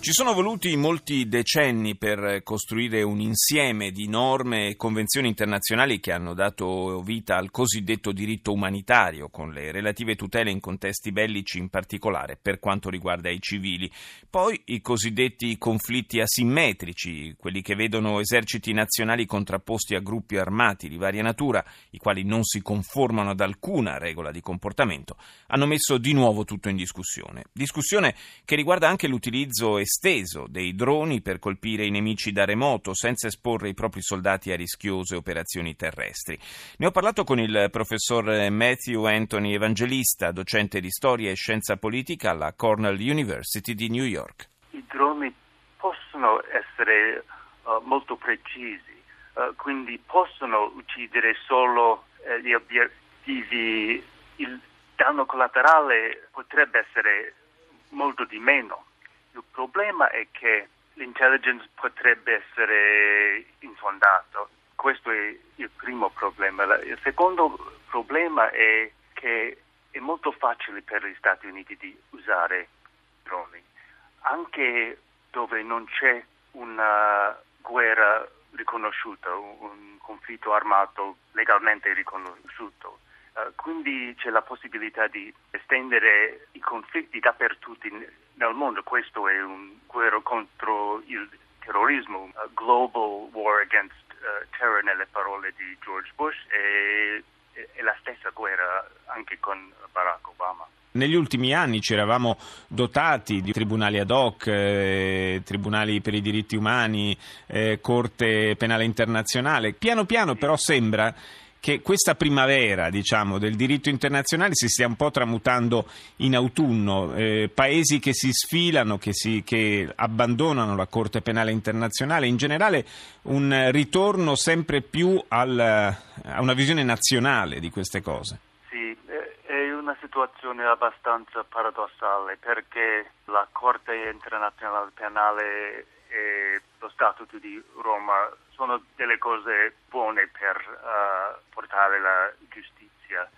Ci sono voluti molti decenni per costruire un insieme di norme e convenzioni internazionali che hanno dato vita al cosiddetto diritto umanitario, con le relative tutele in contesti bellici in particolare per quanto riguarda i civili. Poi i cosiddetti conflitti asimmetrici, quelli che vedono eserciti nazionali contrapposti a gruppi armati di varia natura, i quali non si conformano ad alcuna regola di comportamento, hanno messo di nuovo tutto in discussione. Discussione che riguarda anche l'utilizzo esteso dei droni per colpire i nemici da remoto senza esporre i propri soldati a rischiose operazioni terrestri. Ne ho parlato con il professor Matthew Anthony Evangelista, docente di storia e scienza politica alla Cornell University di New York. I droni possono essere uh, molto precisi, uh, quindi possono uccidere solo uh, gli obiettivi. Il danno collaterale potrebbe essere molto di meno. Il problema è che l'intelligence potrebbe essere infondato. Questo è il primo problema. Il secondo problema è che è molto facile per gli Stati Uniti di usare droni, anche dove non c'è una guerra riconosciuta, un conflitto armato legalmente riconosciuto. Uh, quindi c'è la possibilità di estendere i conflitti dappertutto nel mondo. Questo è un guerra contro il terrorismo, a global war against uh, terror nelle parole di George Bush e, e la stessa guerra anche con Barack Obama. Negli ultimi anni ci eravamo dotati di tribunali ad hoc, eh, tribunali per i diritti umani, eh, Corte Penale Internazionale. Piano piano però sembra che questa primavera diciamo, del diritto internazionale si stia un po' tramutando in autunno, eh, paesi che si sfilano, che, si, che, abbandonano la Corte Penale Internazionale, in generale un ritorno sempre più al, a una visione nazionale di queste cose. Sì, è una situazione abbastanza paradossale perché la Corte Internazionale Penale e lo Statuto di Roma sono delle cose buone per uh, portare la giustizia,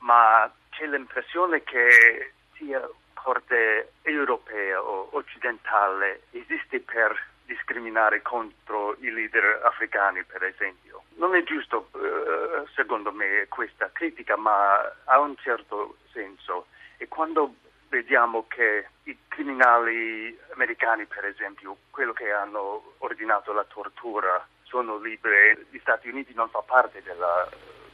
ma c'è l'impressione che sia Corte europea o occidentale esiste per discriminare contro i leader africani, per esempio. Non è giusto, uh, secondo me, questa critica, ma ha un certo senso. E quando vediamo che i criminali americani, per esempio, quello che hanno ordinato la tortura, sono liberi, gli Stati Uniti non fa parte della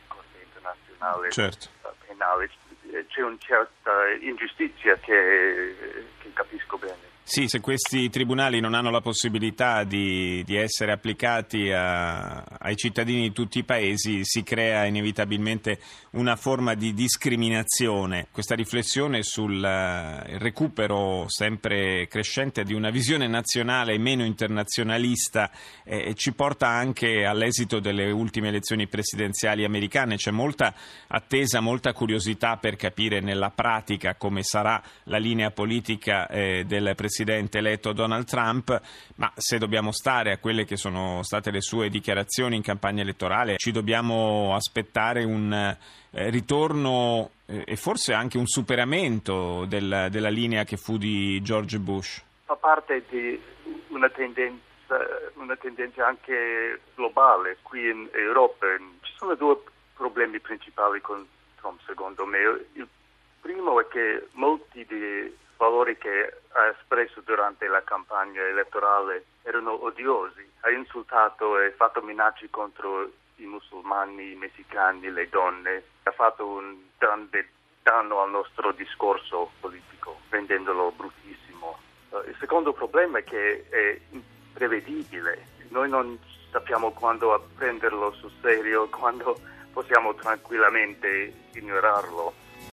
Corte internazionale certo. penale, c'è una certa ingiustizia che, che capisco bene. Sì, se questi tribunali non hanno la possibilità di, di essere applicati a, ai cittadini di tutti i paesi, si crea inevitabilmente una forma di discriminazione. Questa riflessione sul uh, recupero sempre crescente di una visione nazionale e meno internazionalista eh, ci porta anche all'esito delle ultime elezioni presidenziali americane. C'è molta attesa, molta curiosità per capire nella pratica come sarà la linea politica eh, del presidente presidente eletto Donald Trump, ma se dobbiamo stare a quelle che sono state le sue dichiarazioni in campagna elettorale, ci dobbiamo aspettare un eh, ritorno eh, e forse anche un superamento del, della linea che fu di George Bush. Fa parte di una tendenza una tendenza anche globale qui in Europa. Ci sono due problemi principali con Trump, secondo me. Il primo è che molti dei valori che ha espresso durante la campagna elettorale erano odiosi. Ha insultato e fatto minacce contro i musulmani, i messicani, le donne. Ha fatto un grande danno al nostro discorso politico, rendendolo bruttissimo. Uh, il secondo problema è che è imprevedibile. Noi non sappiamo quando prenderlo sul serio, quando possiamo tranquillamente ignorarlo